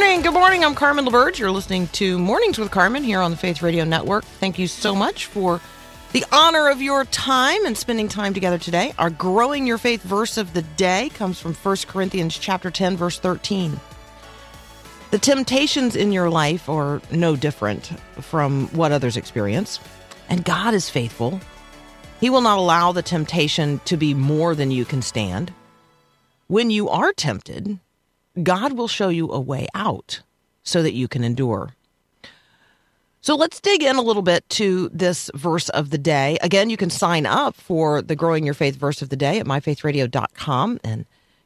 morning. Good morning. I'm Carmen LaBerge. You're listening to Mornings with Carmen here on the Faith Radio Network. Thank you so much for the honor of your time and spending time together today. Our growing your faith verse of the day comes from 1 Corinthians chapter 10 verse 13. The temptations in your life are no different from what others experience, and God is faithful. He will not allow the temptation to be more than you can stand. When you are tempted, God will show you a way out so that you can endure. So let's dig in a little bit to this verse of the day. Again, you can sign up for the Growing Your Faith verse of the day at myfaithradio.com, and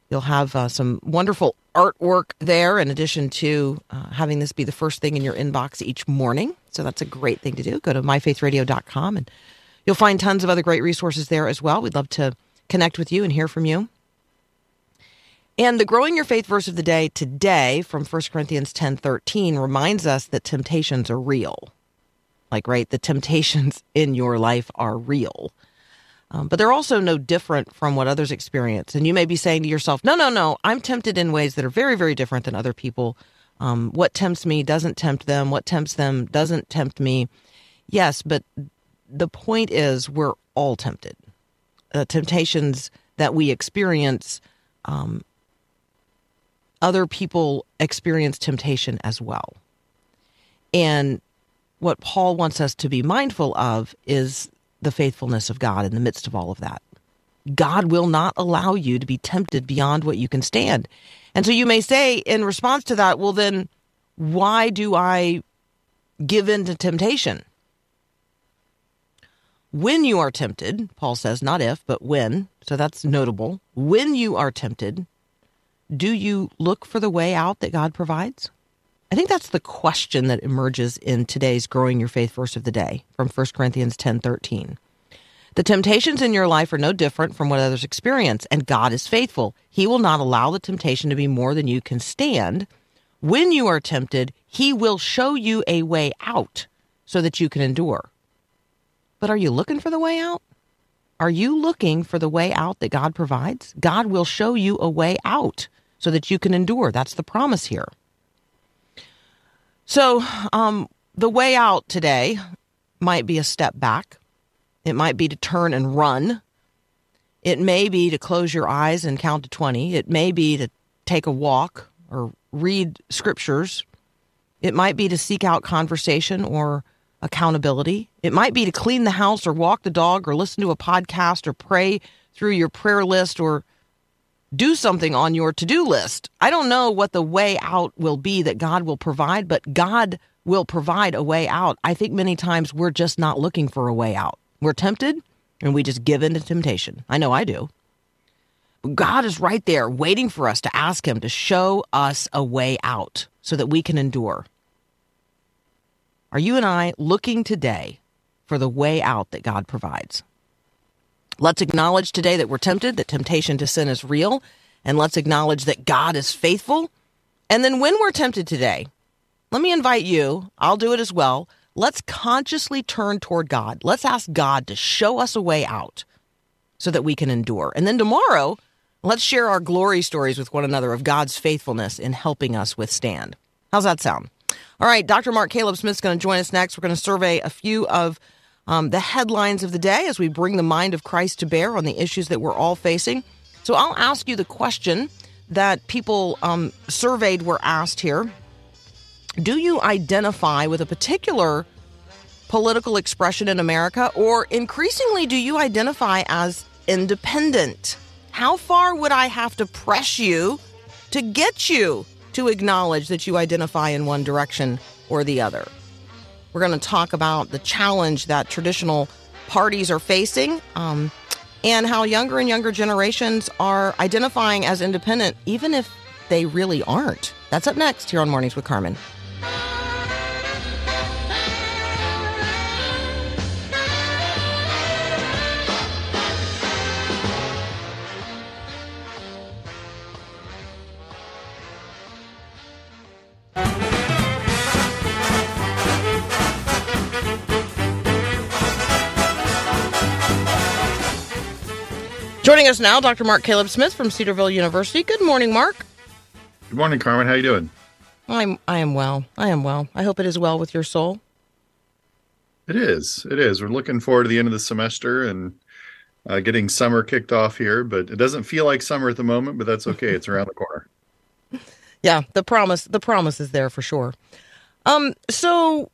you'll have uh, some wonderful artwork there in addition to uh, having this be the first thing in your inbox each morning. So that's a great thing to do. Go to myfaithradio.com and you'll find tons of other great resources there as well. We'd love to connect with you and hear from you. And the growing your faith verse of the day today from 1 Corinthians 10 13 reminds us that temptations are real. Like, right, the temptations in your life are real. Um, but they're also no different from what others experience. And you may be saying to yourself, no, no, no, I'm tempted in ways that are very, very different than other people. Um, what tempts me doesn't tempt them. What tempts them doesn't tempt me. Yes, but the point is, we're all tempted. The temptations that we experience um, other people experience temptation as well. And what Paul wants us to be mindful of is the faithfulness of God in the midst of all of that. God will not allow you to be tempted beyond what you can stand. And so you may say, in response to that, well, then why do I give in to temptation? When you are tempted, Paul says, not if, but when, so that's notable. When you are tempted, do you look for the way out that God provides? I think that's the question that emerges in today's growing your faith verse of the day from 1 Corinthians 10:13. The temptations in your life are no different from what others experience, and God is faithful. He will not allow the temptation to be more than you can stand. When you are tempted, he will show you a way out so that you can endure. But are you looking for the way out? Are you looking for the way out that God provides? God will show you a way out so that you can endure. That's the promise here. So, um, the way out today might be a step back. It might be to turn and run. It may be to close your eyes and count to 20. It may be to take a walk or read scriptures. It might be to seek out conversation or accountability. It might be to clean the house or walk the dog or listen to a podcast or pray through your prayer list or do something on your to do list. I don't know what the way out will be that God will provide, but God will provide a way out. I think many times we're just not looking for a way out. We're tempted and we just give in to temptation. I know I do. God is right there waiting for us to ask Him to show us a way out so that we can endure. Are you and I looking today for the way out that God provides? Let's acknowledge today that we're tempted, that temptation to sin is real, and let's acknowledge that God is faithful. And then when we're tempted today, let me invite you, I'll do it as well. Let's consciously turn toward God. Let's ask God to show us a way out so that we can endure. And then tomorrow, let's share our glory stories with one another of God's faithfulness in helping us withstand. How's that sound? All right, Dr. Mark Caleb Smith's going to join us next. We're going to survey a few of um, the headlines of the day as we bring the mind of Christ to bear on the issues that we're all facing. So I'll ask you the question that people um, surveyed were asked here Do you identify with a particular political expression in America, or increasingly, do you identify as independent? How far would I have to press you to get you to acknowledge that you identify in one direction or the other. We're going to talk about the challenge that traditional parties are facing um, and how younger and younger generations are identifying as independent, even if they really aren't. That's up next here on Mornings with Carmen. Joining us now, Dr. Mark Caleb Smith from Cedarville University. Good morning, Mark. Good morning, Carmen. How are you doing? I'm I am well. I am well. I hope it is well with your soul. It is. It is. We're looking forward to the end of the semester and uh, getting summer kicked off here, but it doesn't feel like summer at the moment, but that's okay. It's around the corner. Yeah, the promise the promise is there for sure. Um so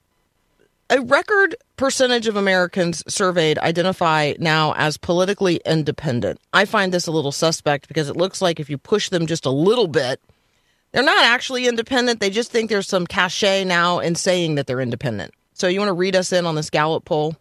a record percentage of Americans surveyed identify now as politically independent. I find this a little suspect because it looks like if you push them just a little bit, they're not actually independent. They just think there's some cachet now in saying that they're independent. So you want to read us in on this Gallup poll?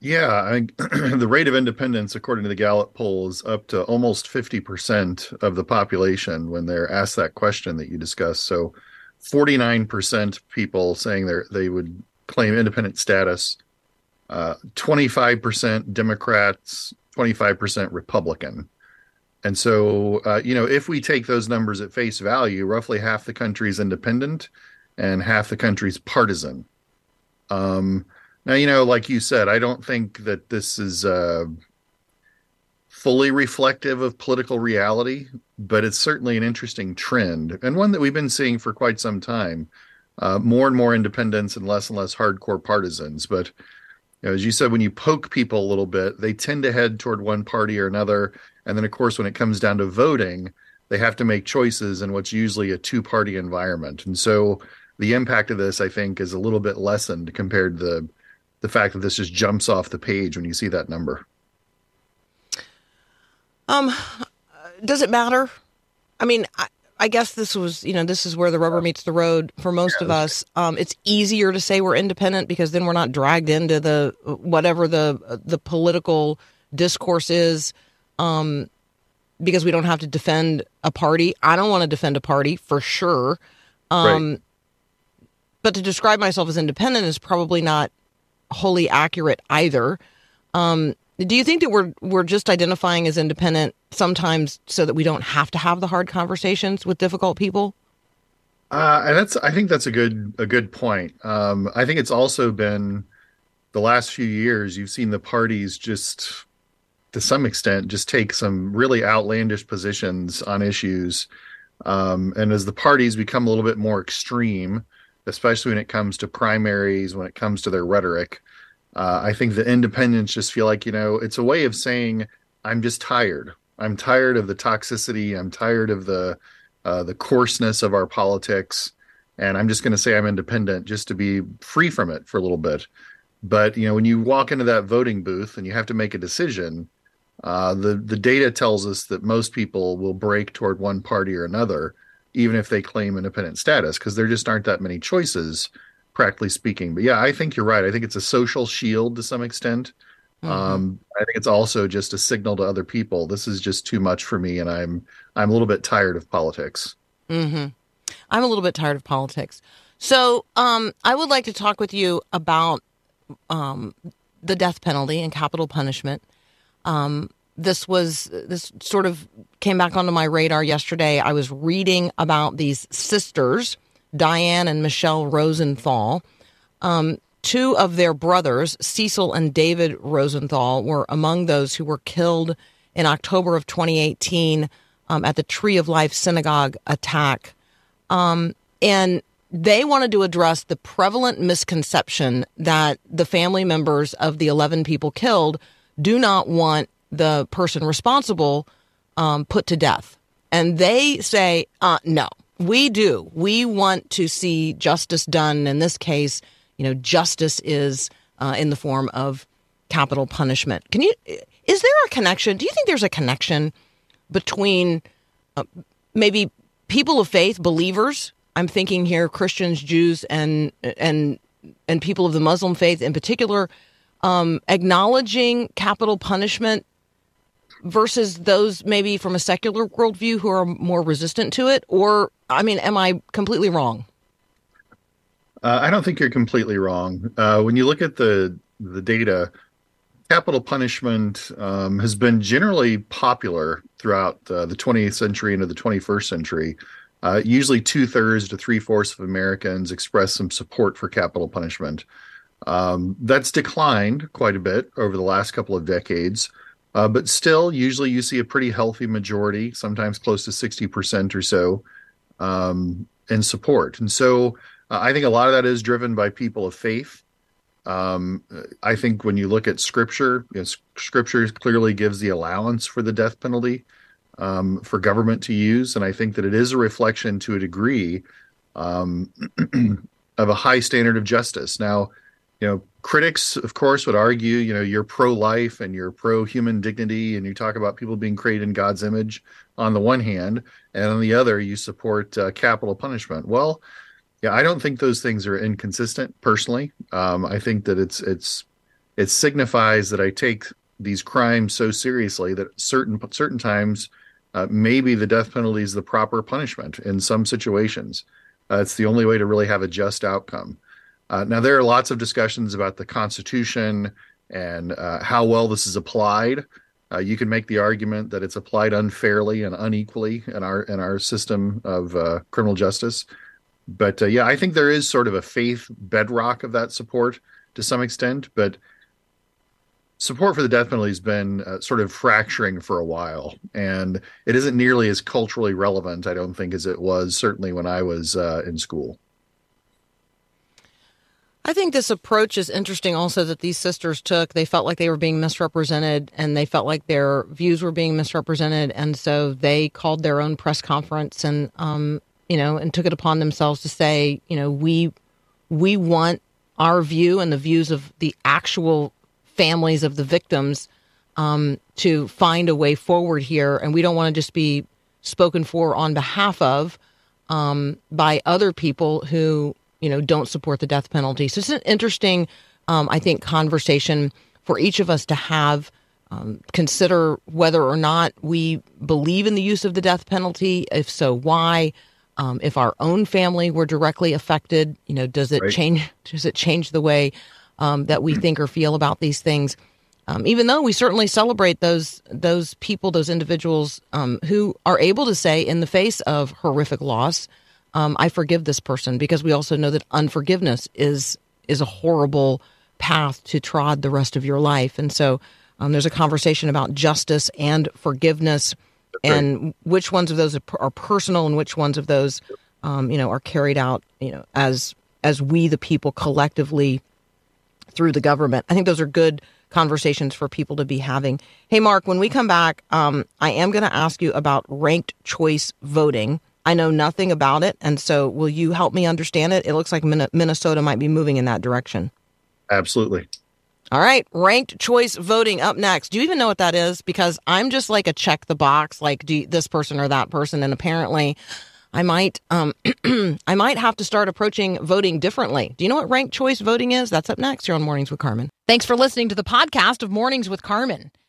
Yeah, I, the rate of independence, according to the Gallup poll, is up to almost 50% of the population when they're asked that question that you discussed. So 49% people saying they they would claim independent status, uh, 25% Democrats, 25% Republican. And so, uh, you know, if we take those numbers at face value, roughly half the country is independent and half the country's partisan. Um, now, you know, like you said, I don't think that this is uh, fully reflective of political reality, but it's certainly an interesting trend and one that we've been seeing for quite some time. Uh, more and more independents and less and less hardcore partisans. But you know, as you said, when you poke people a little bit, they tend to head toward one party or another. And then, of course, when it comes down to voting, they have to make choices in what's usually a two party environment. And so the impact of this, I think, is a little bit lessened compared to the, the fact that this just jumps off the page when you see that number. Um, does it matter? I mean, I, I guess this was, you know, this is where the rubber meets the road for most of us. Um, it's easier to say we're independent because then we're not dragged into the whatever the the political discourse is, um, because we don't have to defend a party. I don't want to defend a party for sure, um, Right. but to describe myself as independent is probably not wholly accurate either. Um, do you think that we're we're just identifying as independent sometimes so that we don't have to have the hard conversations with difficult people? Uh, and that's I think that's a good a good point. Um, I think it's also been the last few years you've seen the parties just to some extent just take some really outlandish positions on issues. Um, and as the parties become a little bit more extreme, especially when it comes to primaries, when it comes to their rhetoric, uh, I think the independents just feel like, you know, it's a way of saying, I'm just tired. I'm tired of the toxicity. I'm tired of the uh, the coarseness of our politics, and I'm just going to say I'm independent just to be free from it for a little bit. But you know, when you walk into that voting booth and you have to make a decision, uh, the the data tells us that most people will break toward one party or another, even if they claim independent status, because there just aren't that many choices, practically speaking. But yeah, I think you're right. I think it's a social shield to some extent. Um, I think it's also just a signal to other people. This is just too much for me, and I'm I'm a little bit tired of politics. Mm-hmm. I'm a little bit tired of politics. So um, I would like to talk with you about um, the death penalty and capital punishment. Um, this was this sort of came back onto my radar yesterday. I was reading about these sisters, Diane and Michelle Rosenthal. Um, two of their brothers, Cecil and David Rosenthal, were among those who were killed in October of 2018 um, at the Tree of Life synagogue attack. Um, and they wanted to address the prevalent misconception that the family members of the 11 people killed do not want the person responsible um, put to death. And they say, uh, no, we do. We want to see justice done. In this case, you know, justice is uh, in the form of capital punishment. Can you, is there a connection? Do you think there's a connection between uh, maybe people of faith, believers, I'm thinking here Christians, Jews, and and and people of the Muslim faith in particular, um, acknowledging capital punishment versus those maybe from a secular worldview who are more resistant to it? Or, I mean, am I completely wrong? Uh, I don't think you're completely wrong. Uh, when you look at the the data, capital punishment um, has been generally popular throughout uh, the 20th century into the 21st century. Uh, usually, two thirds to three fourths of Americans express some support for capital punishment. Um, that's declined quite a bit over the last couple of decades, uh, but still, usually you see a pretty healthy majority, sometimes close to 60% or so, um, in support. And so, uh, I think a lot of that is driven by people of faith. Um, I think when you look at scripture, you know, scripture clearly gives the allowance for the death penalty um, for government to use, and I think that it is a reflection to a degree um, of a high standard of justice. Now, you know, critics, of course, would argue, you know, you're pro-life and you're pro-human dignity, and you talk about people being created in God's image on the one hand, and on the other, you support uh, capital punishment. Well, yeah, I don't think those things are inconsistent. Personally, um, I think that it's it's it signifies that I take these crimes so seriously that certain certain times uh, maybe the death penalty is the proper punishment in some situations. Uh, it's the only way to really have a just outcome. Uh, now, there are lots of discussions about the Constitution and uh, how well this is applied. Uh, you can make the argument that it's applied unfairly and unequally in our in our system of uh, criminal justice. But yeah, I think there is sort of a faith bedrock of that support to some extent. But support for the death penalty has been uh, sort of fracturing for a while, and it isn't nearly as culturally relevant, I don't think, as it was certainly when I was uh, in school. I think this approach is interesting also that these sisters took. They felt like they were being misrepresented and they felt like their views were being misrepresented. And so they called their own press conference and, um, you know, and took it upon themselves to say, you know, we, we want our view and the views of the actual families of the victims um, to find a way forward here. And we don't want to just be spoken for on behalf of um, by other people who you know don't support the death penalty. So it's an interesting, um, I think, conversation for each of us to have. Um, consider whether or not we believe in the use of the death penalty. If so, why? Um, if our own family were directly affected, you know, does it Right. change? Does it change the way um, that we think or feel about these things? Um, even though we certainly celebrate those those people, those individuals um, who are able to say, in the face of horrific loss, um, "I forgive this person," because we also know that unforgiveness is is a horrible path to trod the rest of your life. And so, um, there's a conversation about justice and forgiveness, and which ones of those are, are personal, and which ones of those, um, you know, are carried out, you know, as as we the people collectively through the government. I think those are good conversations for people to be having. Hey, Mark, when we come back, um, I am going to ask you about ranked choice voting. I know nothing about it, and so will you help me understand it? It looks like Minnesota might be moving in that direction. Absolutely. All right, ranked choice voting up next. Do you even know what that is? Because I'm just like a check the box, like do you, this person or that person, and apparently, I might, um, I might have to start approaching voting differently. Do you know what ranked choice voting is? That's up next here on Mornings with Carmen. Thanks for listening to the podcast of Mornings with Carmen.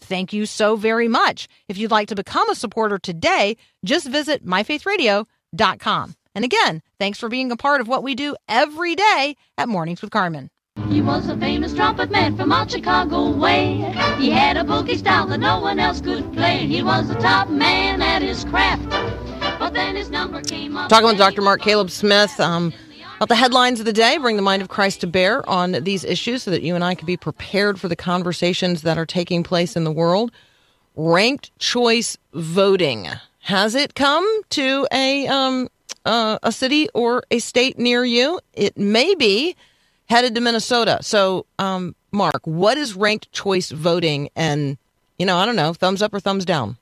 thank you so very much. If you'd like to become a supporter today, just visit myfaithradio.com. And again, thanks for being a part of what we do every day at Mornings with Carmen. He was a famous trumpet man from out Chicago way. He had a boogie style that no one else could play. He was the top man at his craft. But then his number came up. Talking with Dr. Mark Caleb Smith um, about the headlines of the day, bring the mind of Christ to bear on these issues so that you and I can be prepared for the conversations that are taking place in the world. Ranked choice voting. Has it come to a um, uh, a city or a state near you? It may be headed to Minnesota. So, um, Mark, what is ranked choice voting? And, you know, I don't know, thumbs up or thumbs down?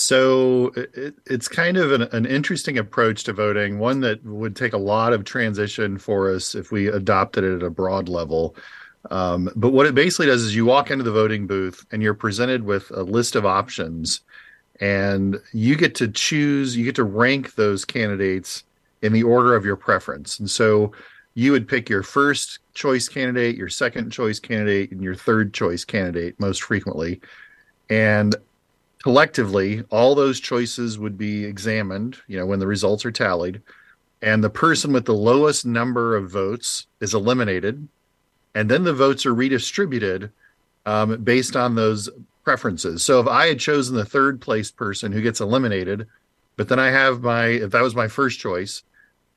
So it, it's kind of an, an interesting approach to voting, one that would take a lot of transition for us if we adopted it at a broad level. Um, but what it basically does is you walk into the voting booth and you're presented with a list of options, and you get to choose, you get to rank those candidates in the order of your preference. And so you would pick your first choice candidate, your second choice candidate, and your third choice candidate most frequently. And collectively, all those choices would be examined, you know, when the results are tallied. And the person with the lowest number of votes is eliminated. And then the votes are redistributed um, based on those preferences. So if I had chosen the third place person who gets eliminated, but then I have my, if that was my first choice,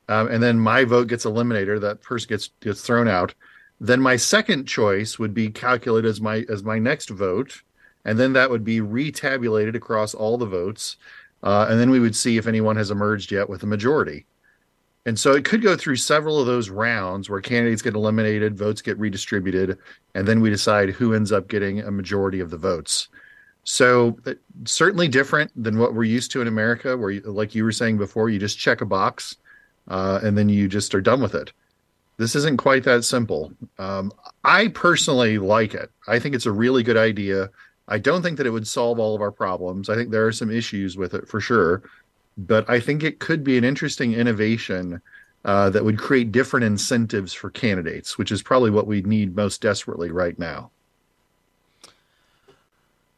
um, and then my vote gets eliminated, that person gets gets thrown out. Then my second choice would be calculated as my as my next vote, and then that would be retabulated across all the votes, uh, and then we would see if anyone has emerged yet with a majority. And so it could go through several of those rounds where candidates get eliminated, votes get redistributed, and then we decide who ends up getting a majority of the votes. So certainly different than what we're used to in America, where, like you were saying before, you just check a box uh, and then you just are done with it. This isn't quite that simple. Um, I personally like it. I think it's a really good idea. I don't think that it would solve all of our problems. I think there are some issues with it for sure, but I think it could be an interesting innovation uh, that would create different incentives for candidates, which is probably what we need most desperately right now.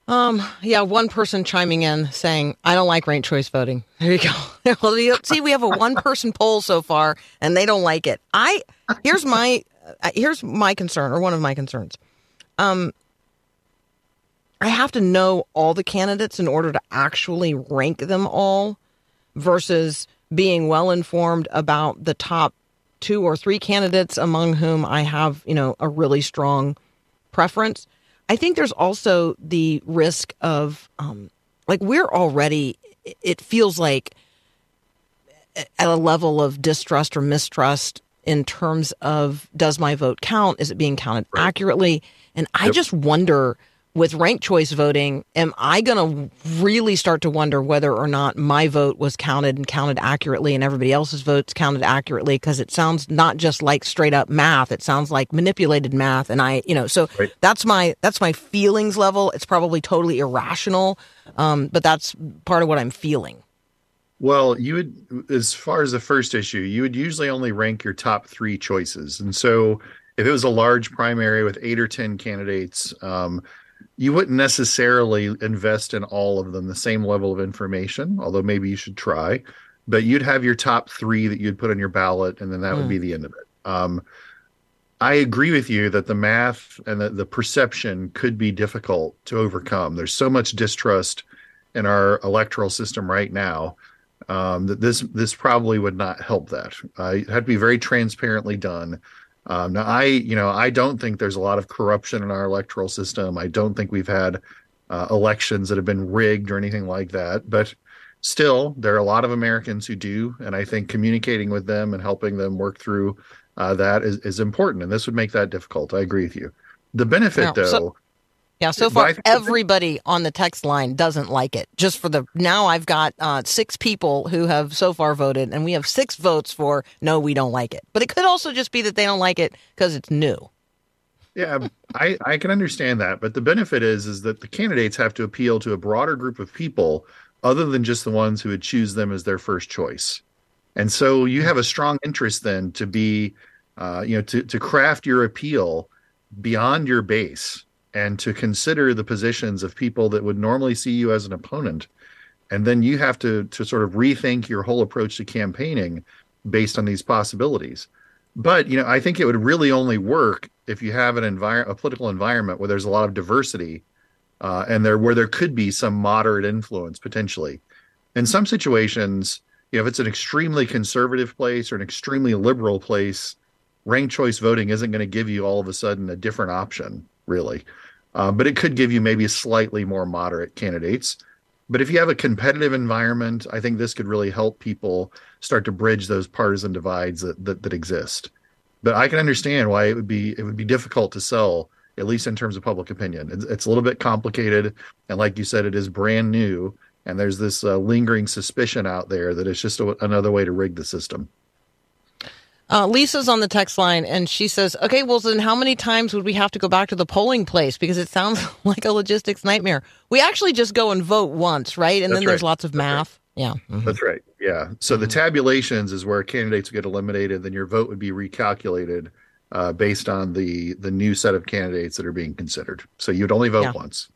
Um, yeah, one person chiming in saying, I don't like ranked choice voting. There you go. well, see, we have a one person poll so far and they don't like it. I, here's my, uh, here's my concern or one of my concerns. Um, I have to know all the candidates in order to actually rank them all versus being well informed about the top two or three candidates among whom I have, you know, a really strong preference. I think there's also the risk of, um, like, we're already, it feels like at a level of distrust or mistrust in terms of does my vote count? Is it being counted accurately? And I just wonder with ranked choice voting, am I going to really start to wonder whether or not my vote was counted and counted accurately and everybody else's votes counted accurately? Because it sounds not just like straight up math; it sounds like manipulated math. And I, you know, so right. that's my that's my feelings level. It's probably totally irrational, um, but that's part of what I'm feeling. Well, you would, as far as the first issue, you would usually only rank your top three choices, and so if it was a large primary with eight or ten candidates. Um, you wouldn't necessarily invest in all of them the same level of information, although maybe you should try. But you'd have your top three that you'd put on your ballot, and then that mm. would be hmm. the end of it. Um, I agree with you that the math and the, the perception could be difficult to overcome. There's so much distrust in our electoral system right now um, that this this probably would not help that. Uh, it had to be very transparently done. Um, now, I, you know, I don't think there's a lot of corruption in our electoral system. I don't think we've had uh, elections that have been rigged or anything like that. But still, there are a lot of Americans who do, and I think communicating with them and helping them work through uh, that is, is important. And this would make that difficult. I agree with you. The benefit, though, so- yeah, so far everybody on the text line doesn't like it. Just for the now, I've got uh, six people who have so far voted, and we have six votes for no, we don't like it. But it could also just be that they don't like it because it's new. Yeah, I I can understand that, but the benefit is is that the candidates have to appeal to a broader group of people other than just the ones who would choose them as their first choice. And so you have a strong interest then to be, uh, you know, to to craft your appeal beyond your base and to consider the positions of people that would normally see you as an opponent. And then you have to to sort of rethink your whole approach to campaigning based on these possibilities. But you know i think it would really only work if you have an environment a political environment where there's a lot of diversity uh, and there where there could be some moderate influence potentially. In some situations you know if it's an extremely conservative place or an extremely liberal place ranked choice voting isn't going to give you all of a sudden a different option really uh, but it could give you maybe slightly more moderate candidates. But if you have a competitive environment, I think this could really help people start to bridge those partisan divides that, that, that exist. but I can understand why it would be it would be difficult to sell, at least in terms of public opinion. It's, it's a little bit complicated, and like you said, it is brand new, and there's this uh, lingering suspicion out there that it's just a, another way to rig the system. Uh, Lisa's on the text line and she says, okay, well, then how many times would we have to go back to the polling place? Because it sounds like a logistics nightmare. We actually just go and vote once, right? And That's then there's right. lots of That's right. math. Yeah. Mhm. That's right. Yeah. So the tabulations is where candidates get eliminated, then your vote would be recalculated uh, based on the the new set of candidates that are being considered. So you'd only vote Yeah. once.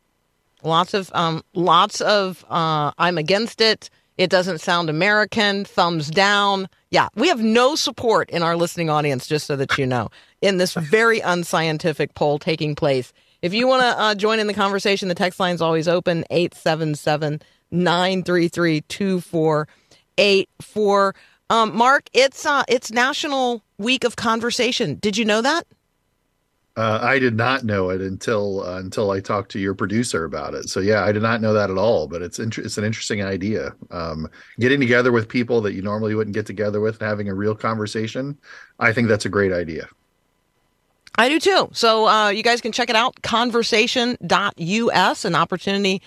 Lots of, um, lots of, uh, I'm against it. It doesn't sound American. Thumbs down. Yeah. We have no support in our listening audience, just so that you know, in this very unscientific poll taking place. If you want to uh, join in the conversation, the text line's always open 877 933 2484. Um, Mark, it's uh, it's National Week of Conversation. Did you know that? Uh, I did not know it until uh, until I talked to your producer about it. So yeah, I did not know that at all. But it's it's an interesting idea. Um, getting together with people that you normally wouldn't get together with and having a real conversation. I think that's a great idea. I do too. So uh, you guys can check it out, conversation.us, an opportunity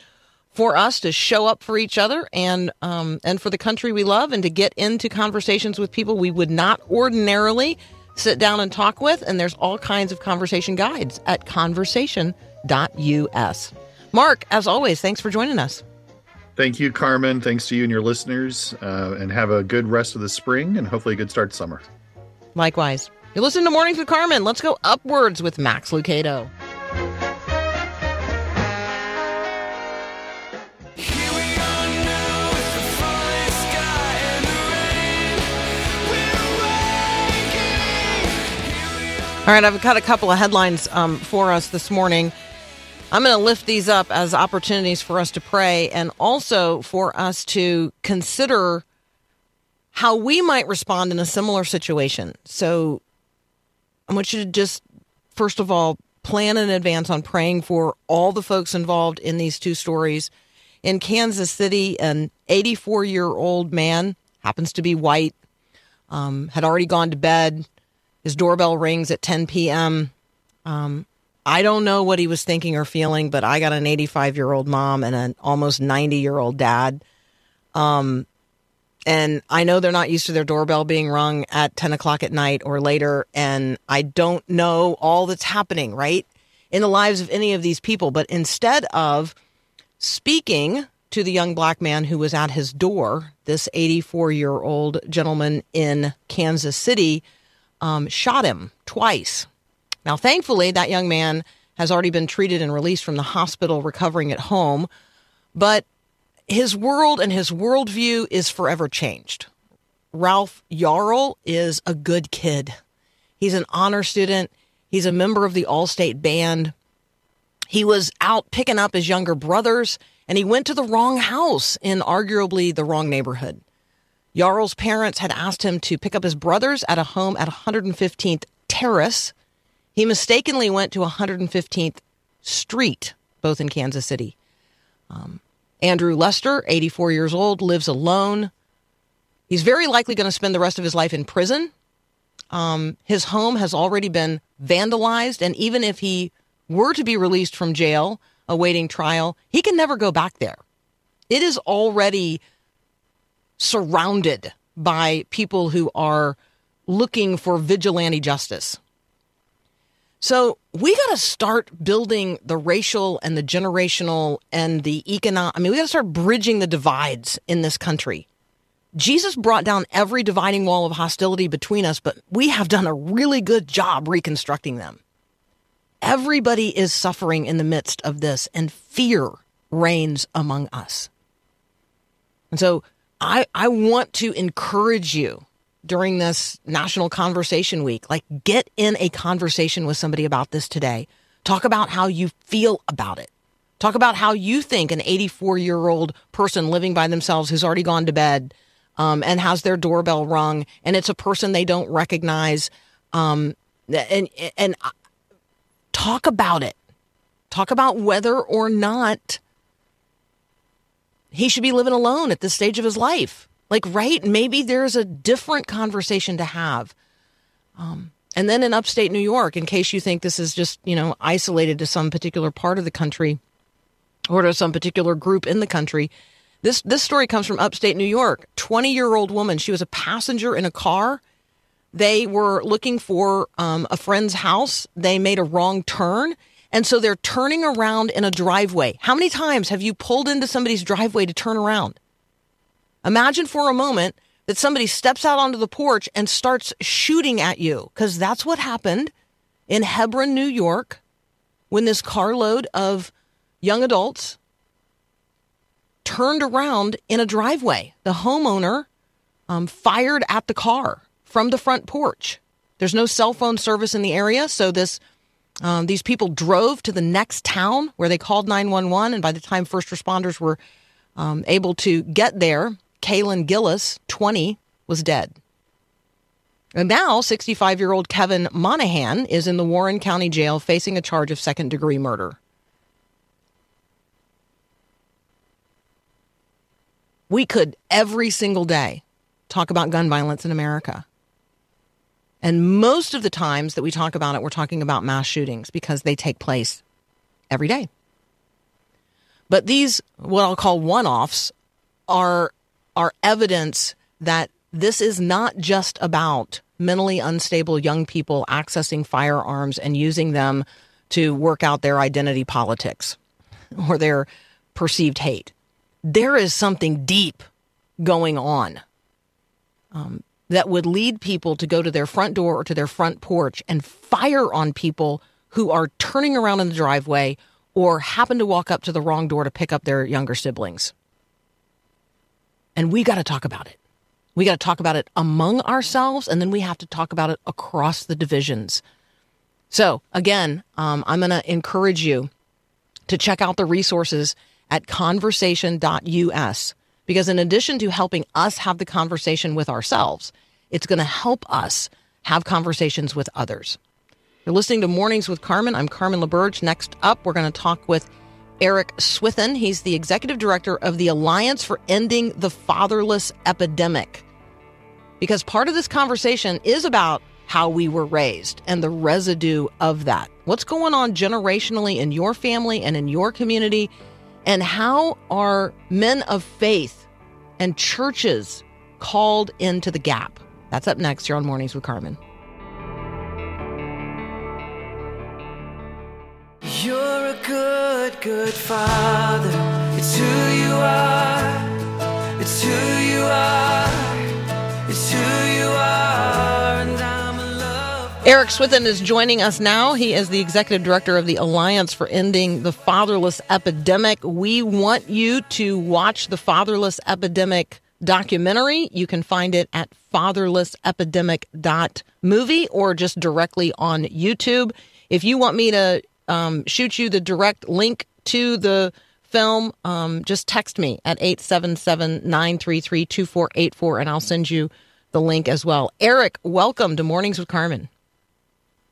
for us to show up for each other and um, and for the country we love and to get into conversations with people we would not ordinarily sit down and talk with. And there's all kinds of conversation guides at conversation.us. Mark, as always, thanks for joining us. Thank you, Carmen. Thanks to you and your listeners, uh, and have a good rest of the spring and hopefully a good start to summer. Likewise. You're listening to Mornings with Carmen. Let's go upwards with Max Lucado. All right, I've got a couple of headlines um, for us this morning. I'm going to lift these up as opportunities for us to pray and also for us to consider how we might respond in a similar situation. So I want you to just, first of all, plan in advance on praying for all the folks involved in these two stories. In Kansas City, an 84 year old man happens to be white, um, had already gone to bed. His doorbell rings at 10 p.m. Um, I don't know what he was thinking or feeling, but I got an 85 year old mom and an almost 90 year old dad. Um, and I know they're not used to their doorbell being rung at 10 o'clock at night or later. And I don't know all that's happening, right? In the lives of any of these people. But instead of speaking to the young black man who was at his door, this 84 year old gentleman in Kansas City um, shot him twice. Now, thankfully, that young man has already been treated and released from the hospital, recovering at home. But his world and his worldview is forever changed. Ralph Yarl is a good kid. He's an honor student. He's a member of the All State Band. He was out picking up his younger brothers, and he went to the wrong house in arguably the wrong neighborhood. Yarl's parents had asked him to pick up his brothers at a home at 115th Terrace. He mistakenly went to 115th Street, both in Kansas City. Um, Andrew Lester, 84 years old, lives alone. He's very likely going to spend the rest of his life in prison. Um, his home has already been vandalized, and even if he were to be released from jail awaiting trial, he can never go back there. It is already surrounded by people who are looking for vigilante justice. So we got to start building the racial and the generational and the economic. I mean, we got to start bridging the divides in this country. Jesus brought down every dividing wall of hostility between us, but we have done a really good job reconstructing them. Everybody is suffering in the midst of this, and fear reigns among us. And so I, I want to encourage you during this National Conversation Week. Like, get in a conversation with somebody about this today. Talk about how you feel about it. Talk about how you think an 84 year old person living by themselves who's already gone to bed um, and has their doorbell rung, and it's a person they don't recognize. Um, and and uh, talk about it. Talk about whether or not he should be living alone at this stage of his life. Like, right? Maybe there's a different conversation to have. Um, And then in upstate New York, in case you think this is just, you know, isolated to some particular part of the country or to some particular group in the country, this this story comes from upstate New York. 20-year-old woman, she was a passenger in a car. They were looking for um, a friend's house. They made a wrong turn. And so they're turning around in a driveway. How many times have you pulled into somebody's driveway to turn around? Imagine for a moment that somebody steps out onto the porch and starts shooting at you, because that's what happened in Hebron, New York, when this carload of young adults turned around in a driveway. The homeowner um, fired at the car from the front porch. There's no cell phone service in the area, so this um, these people drove to the next town where they called 911, and by the time first responders were um, able to get there, Kaylin Gillis, 20, was dead. And now, 65 year old Kevin Monahan is in the Warren County Jail facing a charge of second degree murder. We could every single day talk about gun violence in America. And most of the times that we talk about it, we're talking about mass shootings because they take place every day. But these, what I'll call one offs, are, are evidence that this is not just about mentally unstable young people accessing firearms and using them to work out their identity politics or their perceived hate. There is something deep going on. Um, that would lead people to go to their front door or to their front porch and fire on people who are turning around in the driveway or happen to walk up to the wrong door to pick up their younger siblings. And we got to talk about it. We got to talk about it among ourselves, and then we have to talk about it across the divisions. So, again, um, I'm going to encourage you to check out the resources at conversation.us because, in addition to helping us have the conversation with ourselves, it's going to help us have conversations with others. You're listening to Mornings with Carmen. I'm Carmen LaBerge. Next up, we're going to talk with Eric Swithin. He's the executive director of the Alliance for Ending the Fatherless Epidemic. Because part of this conversation is about how we were raised and the residue of that. What's going on generationally in your family and in your community? And how are men of faith and churches called into the gap? That's up next here on Mornings with Carmen. You're a good, good father. It's who you are. It's who you are. It's who you are. And I'm in love. Eric Swithin is joining us now. He is the executive director of the Alliance for Ending the Fatherless Epidemic. We want you to watch the Fatherless Epidemic documentary. You can find it at fatherlessepidemic.movie or just directly on YouTube. If you want me to um, shoot you the direct link to the film, um, just text me at 877 933 2484 and I'll send you the link as well. Eric, welcome to Mornings with Carmen.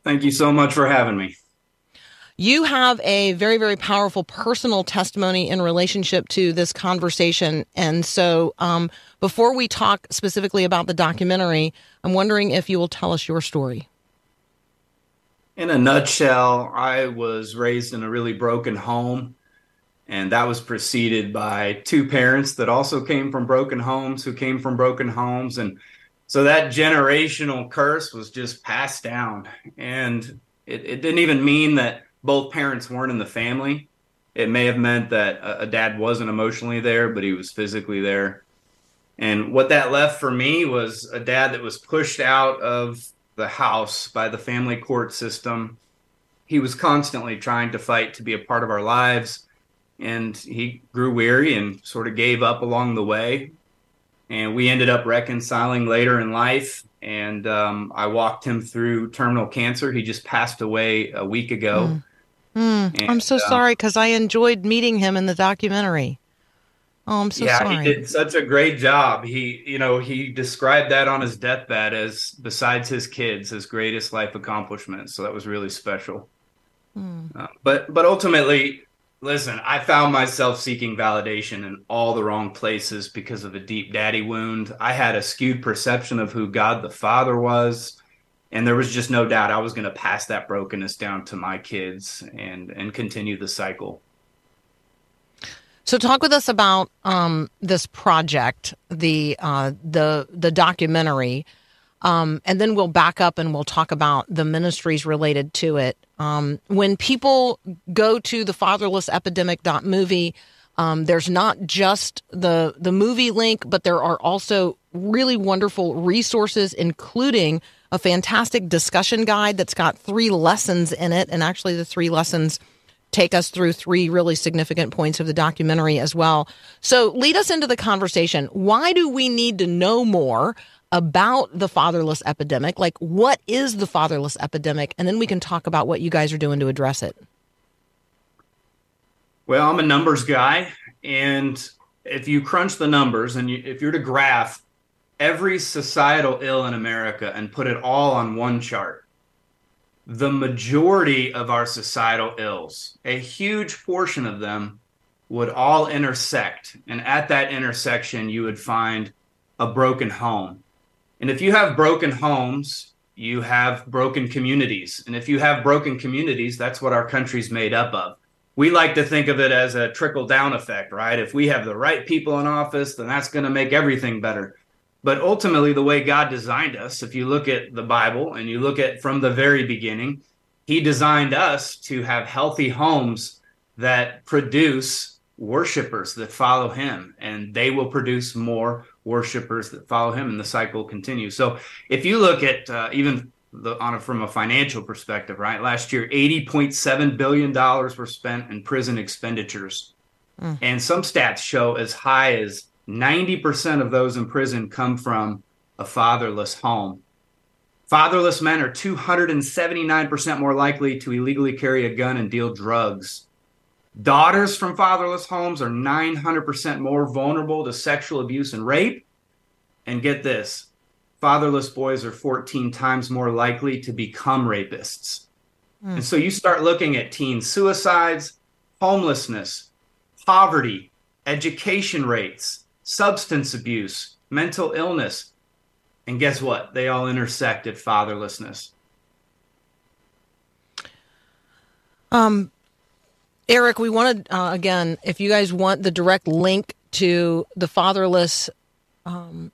Thank you so much for having me. You have a very, very powerful personal testimony in relationship to this conversation. And so, um, before we talk specifically about the documentary, I'm wondering if you will tell us your story. In a nutshell, I was raised in a really broken home, and that was preceded by two parents that also came from broken homes, who came from broken homes. And so that generational curse was just passed down. And it, it didn't even mean that both parents weren't in the family. It may have meant that a, a dad wasn't emotionally there, but he was physically there. And what that left for me was a dad that was pushed out of the house by the family court system. He was constantly trying to fight to be a part of our lives. And he grew weary and sort of gave up along the way. And we ended up reconciling later in life. And um, I walked him through terminal cancer. He just passed away a week ago. Mm. Mm, I'm so uh, sorry because I enjoyed meeting him in the documentary. Oh, I'm so yeah, sorry. he did such a great job. He, you know, he described that on his deathbed as, besides his kids, his greatest life accomplishment. So that was really special. Hmm. Uh, but, but ultimately, listen, I found myself seeking validation in all the wrong places because of a deep daddy wound. I had a skewed perception of who God the Father was. And there was just no doubt I was going to pass that brokenness down to my kids and and continue the cycle. So, talk with us about um, this project, the uh, the the documentary, um, and then we'll back up and we'll talk about the ministries related to it. Um, when people go to the fatherless epidemic movie, um, there's not just the the movie link, but there are also really wonderful resources, including a fantastic discussion guide that's got three lessons in it, and actually the three lessons take us through three really significant points of the documentary as well. So, lead us into the conversation. Why do we need to know more about the fatherless epidemic? Like, what is the fatherless epidemic? And then we can talk about what you guys are doing to address it. Well, I'm a numbers guy. And if you crunch the numbers and you, if you're to graph every societal ill in America and put it all on one chart, the majority of our societal ills, a huge portion of them, would all intersect. And at that intersection, you would find a broken home. And if you have broken homes, you have broken communities. And if you have broken communities, that's what our country's made up of. We like to think of it as a trickle down effect, right? If we have the right people in office, then that's going to make everything better. But ultimately, the way God designed us, if you look at the Bible and you look at from the very beginning, He designed us to have healthy homes that produce worshipers that follow Him, and they will produce more worshipers that follow Him, and the cycle continues. So, if you look at uh, even the, on a, from a financial perspective, right? Last year, eighty point seven billion dollars were spent in prison expenditures, mm. and some stats show as high as 90% of those in prison come from a fatherless home. Fatherless men are 279% more likely to illegally carry a gun and deal drugs. Daughters from fatherless homes are 900% more vulnerable to sexual abuse and rape. And get this fatherless boys are 14 times more likely to become rapists. Mm. And so you start looking at teen suicides, homelessness, poverty, education rates, substance abuse, mental illness. And guess what? They all intersect at fatherlessness. Um, Eric, we wanted, uh, again, if you guys want the direct link to the fatherless um,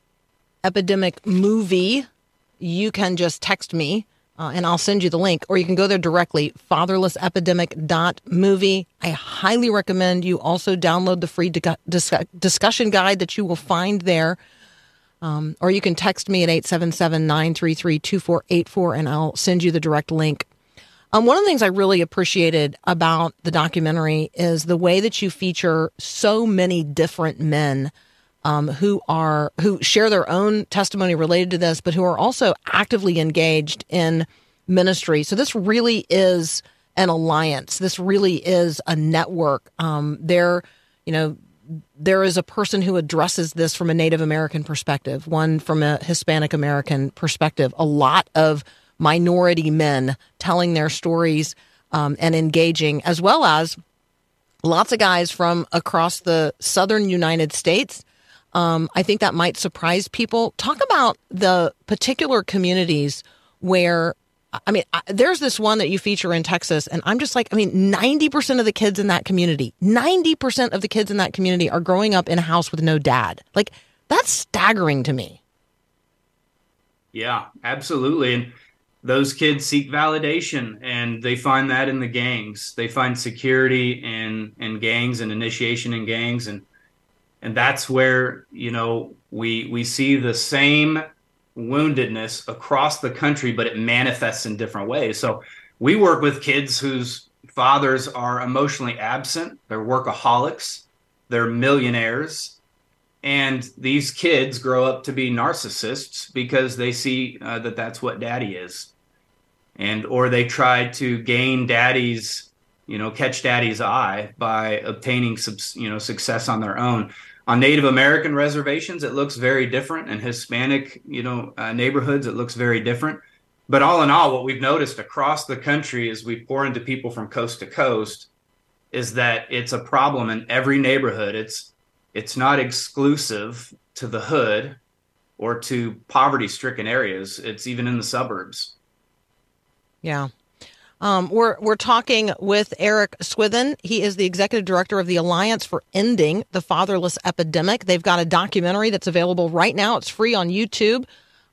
epidemic movie, you can just text me uh, and I'll send you the link, or you can go there directly, fatherlessepidemic.movie. I highly recommend you also download the free dis- discussion guide that you will find there. Um, or you can text me at 877 933 2484 and I'll send you the direct link. Um, one of the things I really appreciated about the documentary is the way that you feature so many different men um, who are who share their own testimony related to this, but who are also actively engaged in ministry. So this really is an alliance. This really is a network. Um, there, you know, there is a person who addresses this from a Native American perspective, one from a Hispanic American perspective. A lot of minority men telling their stories um, and engaging, as well as lots of guys from across the southern United States um, I think that might surprise people. Talk about the particular communities where, I mean, there's this one that you feature in Texas, and I'm just like, I mean, 90% of the kids in that community, 90% of the kids in that community are growing up in a house with no dad. Like, that's staggering to me. Yeah, absolutely. And those kids seek validation and they find that in the gangs. They find security in in gangs and initiation in gangs and and that's where you know we we see the same woundedness across the country but it manifests in different ways. So we work with kids whose fathers are emotionally absent. They're workaholics. They're millionaires. And these kids grow up to be narcissists because they see uh, that that's what daddy is. And or they try to gain daddy's you know catch daddy's eye by obtaining you know success on their own on Native American reservations, it looks very different, and Hispanic, you know, uh, neighborhoods, it looks very different. But all in all, what we've noticed across the country as we pour into people from coast to coast is that it's a problem in every neighborhood. It's it's not exclusive to the hood or to poverty-stricken areas. It's even in the suburbs. Yeah. Um, we're we're talking with Eric Swithin. He is the executive director of the Alliance for Ending the Fatherless Epidemic. They've got a documentary that's available right now. It's free on YouTube.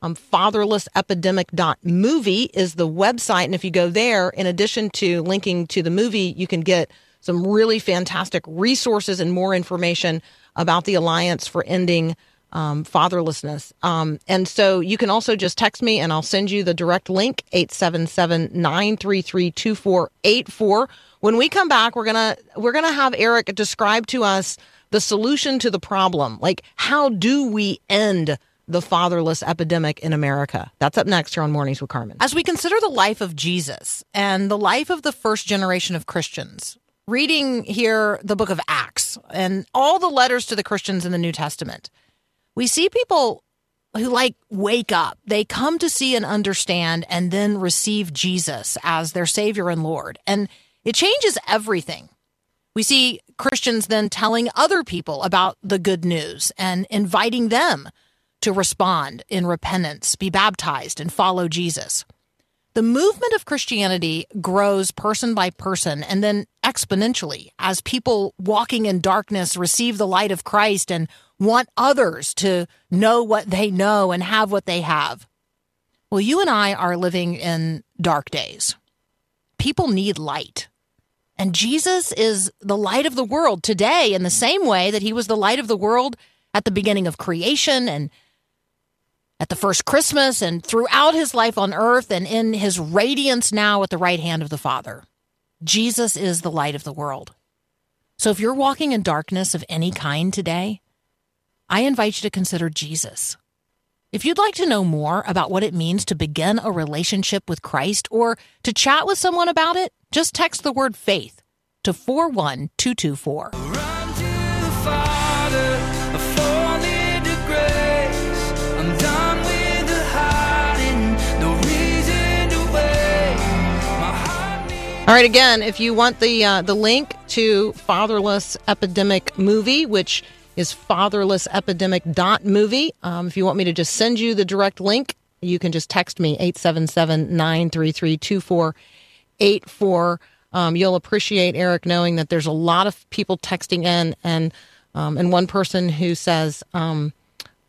Um, fatherlessepidemic.movie is the website, and if you go there, in addition to linking to the movie, you can get some really fantastic resources and more information about the Alliance for Ending um, fatherlessness. Um, and so you can also just text me and I'll send you the direct link, 877-933-2484. When we come back, we're going to, we're going to have Eric describe to us the solution to the problem. Like, how do we end the fatherless epidemic in America? That's up next here on Mornings with Carmen. As we consider the life of Jesus and the life of the first generation of Christians, reading here the book of Acts and all the letters to the Christians in the New Testament, we see people who like wake up. They come to see and understand and then receive Jesus as their Savior and Lord. And it changes everything. We see Christians then telling other people about the good news and inviting them to respond in repentance, be baptized, and follow Jesus. The movement of Christianity grows person by person and then exponentially as people walking in darkness receive the light of Christ and want others to know what they know and have what they have. Well, you and I are living in dark days. People need light. And Jesus is the light of the world today in the same way that he was the light of the world at the beginning of creation and at the first Christmas and throughout his life on earth and in his radiance now at the right hand of the Father. Jesus is the light of the world. So if you're walking in darkness of any kind today, I invite you to consider Jesus. If you'd like to know more about what it means to begin a relationship with Christ or to chat with someone about it, just text the word faith to 41224. All right, again, if you want the uh, the link to Fatherless Epidemic movie, which is fatherlessepidemic.movie, um, if you want me to just send you the direct link, you can just text me 877-933-2484. Um, you'll appreciate Eric knowing that there's a lot of people texting in and um, and one person who says, um,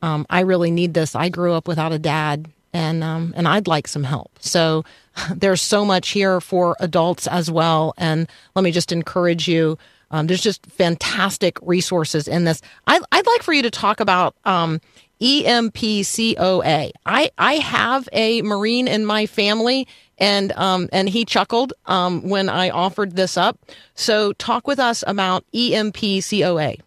um, "I really need this. I grew up without a dad, and um, and I'd like some help." So there's so much here for adults as well. And let me just encourage you. Um, there's just fantastic resources in this. I, I'd like for you to talk about um, EMPCOA. I I have a Marine in my family, and um, and he chuckled um, when I offered this up. So talk with us about EMPCOA.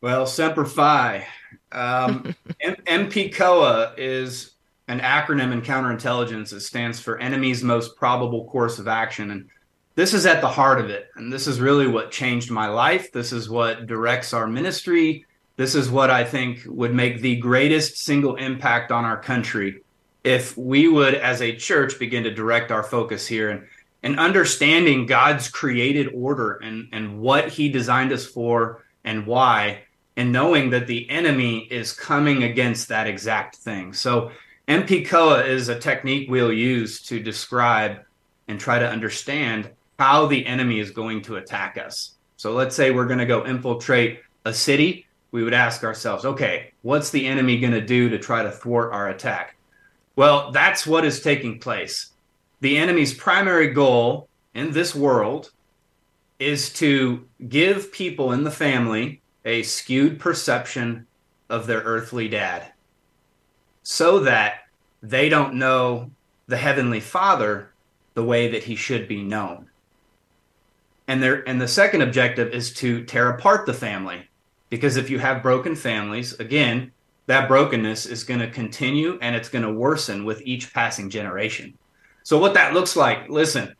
Well, Semper Fi. Um, MPCOA is an acronym in counterintelligence. It stands for Enemy's Most Probable Course of Action. And this is at the heart of it. And this is really what changed my life. This is what directs our ministry. This is what I think would make the greatest single impact on our country if we would, as a church, begin to direct our focus here and, and understanding God's created order and, and what He designed us for and why, and knowing that the enemy is coming against that exact thing. So, MPCOA is a technique we'll use to describe and try to understand how the enemy is going to attack us. So, let's say we're going to go infiltrate a city. We would ask ourselves, okay, what's the enemy going to do to try to thwart our attack? Well, that's what is taking place. The enemy's primary goal in this world is to give people in the family a skewed perception of their earthly dad so that they don't know the heavenly father the way that he should be known. And there and the second objective is to tear apart the family because if you have broken families again that brokenness is going to continue and it's going to worsen with each passing generation. So what that looks like listen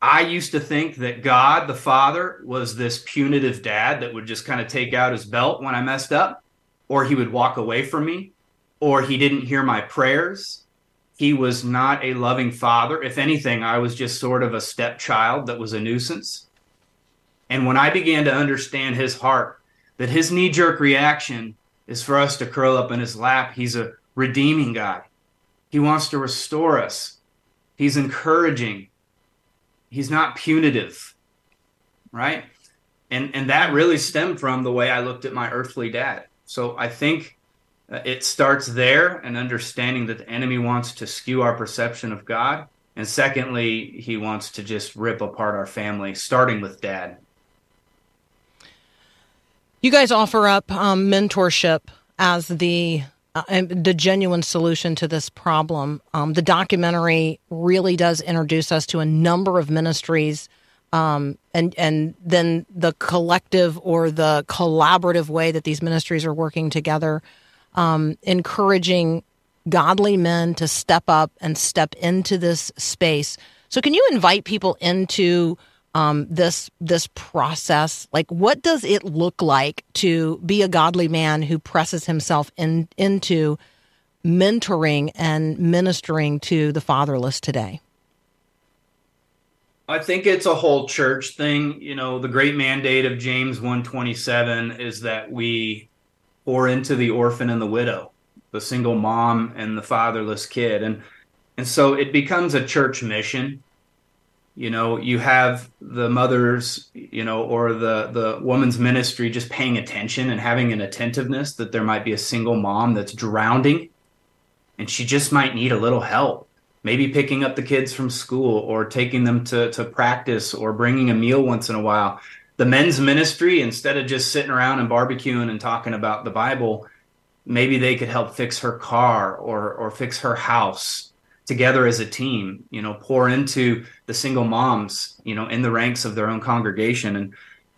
I used to think that God, the Father, was this punitive dad that would just kind of take out his belt when I messed up, or he would walk away from me, or he didn't hear my prayers. He was not a loving father. If anything, I was just sort of a stepchild that was a nuisance. And when I began to understand his heart, that his knee jerk reaction is for us to curl up in his lap, he's a redeeming God. He wants to restore us. He's encouraging. He's not punitive, right? And and that really stemmed from the way I looked at my earthly dad. So I think it starts there and understanding that the enemy wants to skew our perception of God. And secondly, he wants to just rip apart our family, starting with dad. You guys offer up um, mentorship as the uh, the genuine solution to this problem. Um, the documentary really does introduce us to a number of ministries, um, and and then the collective or the collaborative way that these ministries are working together, um, encouraging godly men to step up and step into this space. So, can you invite people into um, this this process? Like, what does it look like to be a godly man who presses himself in into mentoring and ministering to the fatherless today? I think it's a whole church thing. You know, the great mandate of James 127 is that we pour into the orphan and the widow, the single mom and the fatherless kid. And and so it becomes a church mission. You know you have the mothers you know or the the woman's ministry just paying attention and having an attentiveness that there might be a single mom that's drowning and she just might need a little help. Maybe picking up the kids from school or taking them to to practice or bringing a meal once in a while the men's ministry instead of just sitting around and barbecuing and talking about the bible maybe they could help fix her car or or fix her house together as a team, you know, pour into the single moms, you know, in the ranks of their own congregation. And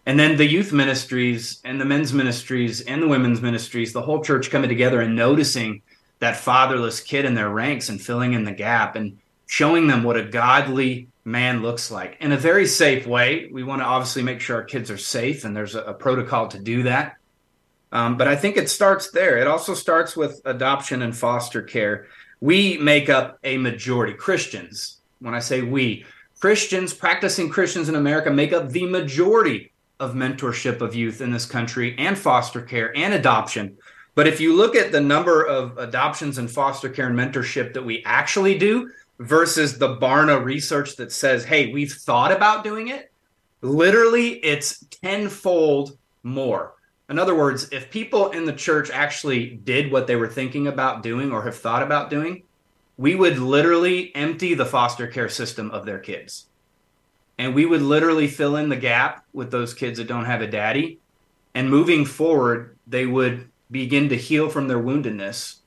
and then the youth ministries and the men's ministries and the women's ministries, the whole church coming together and noticing that fatherless kid in their ranks and filling in the gap and showing them what a godly man looks like in a very safe way. We want to obviously make sure our kids are safe, and there's a, a protocol to do that. Um, but I think it starts there. It also starts with adoption and foster care we make up a majority. Christians, when I say we, Christians, practicing Christians in America, make up the majority of mentorship of youth in this country and foster care and adoption. But if you look at the number of adoptions and foster care and mentorship that we actually do versus the Barna research that says, hey, we've thought about doing it, literally it's tenfold more. In other words, if people in the church actually did what they were thinking about doing or have thought about doing, we would literally empty the foster care system of their kids. And we would literally fill in the gap with those kids that don't have a daddy. And moving forward, they would begin to heal from their woundedness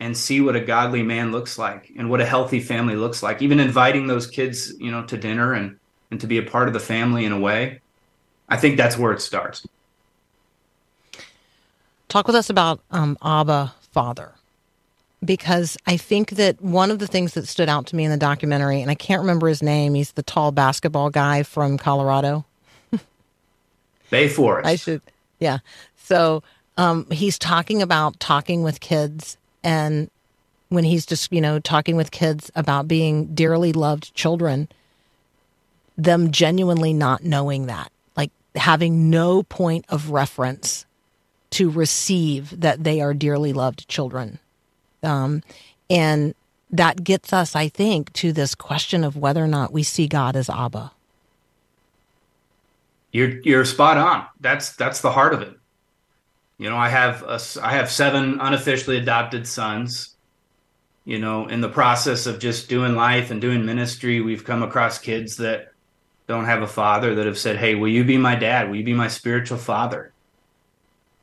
and see what a godly man looks like and what a healthy family looks like. Even inviting those kids, you know, to dinner and, and to be a part of the family in a way. I think that's where it starts. Talk with us about um, Abba Father, because I think that one of the things that stood out to me in the documentary, and I can't remember his name, he's the tall basketball guy from Colorado. Bay Forest. I should, yeah. So um, he's talking about talking with kids, and when he's just, you know, talking with kids about being dearly loved children, them genuinely not knowing that, like having no point of reference to receive that they are dearly loved children. Um, and that gets us, I think, to this question of whether or not we see God as Abba. You're you're spot on. That's that's the heart of it. You know, I have a, I have seven unofficially adopted sons. You know, in the process of just doing life and doing ministry, we've come across kids that don't have a father that have said, "Hey, will you be my dad? Will you be my spiritual father?"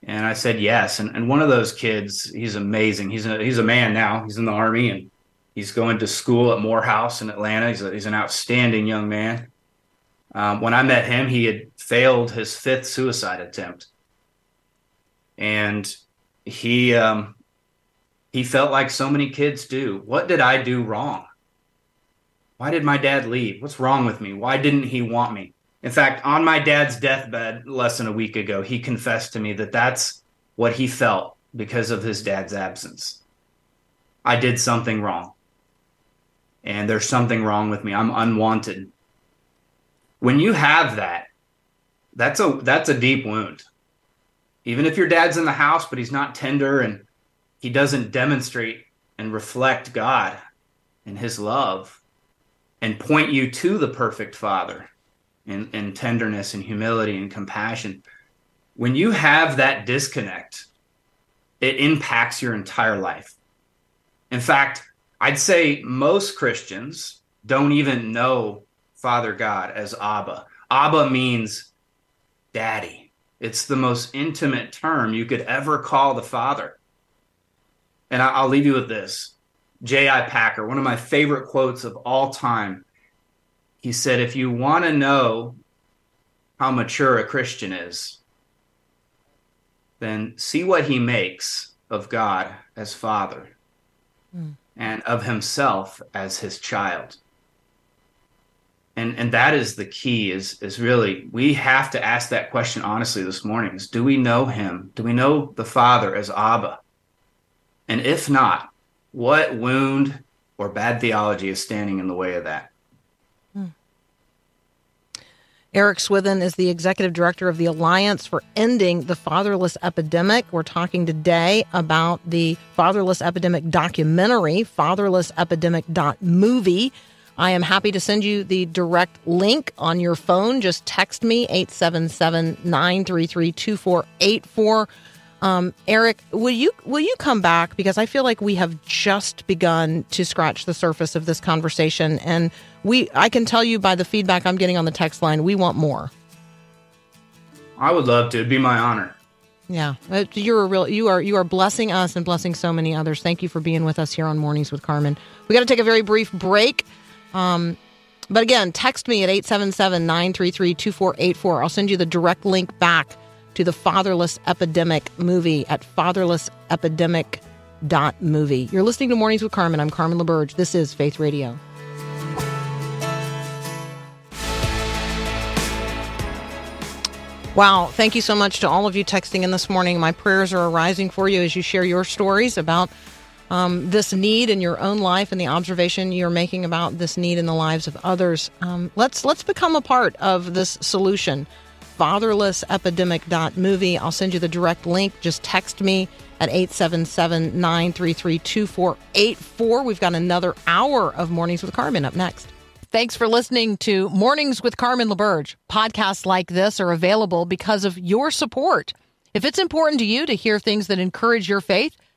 And I said yes. And, and one of those kids, he's amazing. He's a, he's a man now. He's in the army and he's going to school at Morehouse in Atlanta. He's, a, he's an outstanding young man. Um, when I met him, he had failed his fifth suicide attempt, and he um, he felt like so many kids do. What did I do wrong? Why did my dad leave? What's wrong with me? Why didn't he want me? In fact, on my dad's deathbed less than a week ago, he confessed to me that that's what he felt because of his dad's absence. I did something wrong. And there's something wrong with me. I'm unwanted. When you have that, that's a that's a deep wound. Even if your dad's in the house but he's not tender and he doesn't demonstrate and reflect God and his love, and point you to the perfect father in, in tenderness and humility and compassion. When you have that disconnect, it impacts your entire life. In fact, I'd say most Christians don't even know Father God as Abba. Abba means daddy. It's the most intimate term you could ever call the Father. And I'll leave you with this. J.I. Packer, one of my favorite quotes of all time. He said, If you want to know how mature a Christian is, then see what he makes of God as Father Mm. and of himself as his child. And and that is the key is is really we have to ask that question honestly this morning is do we know him? Do we know the Father as Abba? And if not, what wound or bad theology is standing in the way of that? Hmm. Eric Swithin is the executive director of the Alliance for Ending the Fatherless Epidemic. We're talking today about the Fatherless Epidemic documentary, fatherlessepidemic.movie. I am happy to send you the direct link on your phone. Just text me 877 933 2484. Um, Eric, will you will you come back because I feel like we have just begun to scratch the surface of this conversation, and we I can tell you by the feedback I'm getting on the text line, we want more. I would love to. It'd be my honor. Yeah, Uh, you're a real you are you are blessing us and blessing so many others. Thank you for being with us here on Mornings with Carmen. We got to take a very brief break. Um, but again, text me at 877-933-2484. I'll send you the direct link back to the Fatherless Epidemic movie at fatherlessepidemic.movie. You're listening to Mornings with Carmen. I'm Carmen LaBerge. This is Faith Radio. Wow. Thank you so much to all of you texting in this morning. My prayers are arising for you as you share your stories about um, this need in your own life and the observation you're making about this need in the lives of others. Um, let's let's become a part of this solution. Fatherless Fatherlessepidemic.movie. I'll send you the direct link. Just text me at 877 933 2484. We've got another hour of Mornings with Carmen up next. Thanks for listening to Mornings with Carmen LaBerge. Podcasts like this are available because of your support. If it's important to you to hear things that encourage your faith,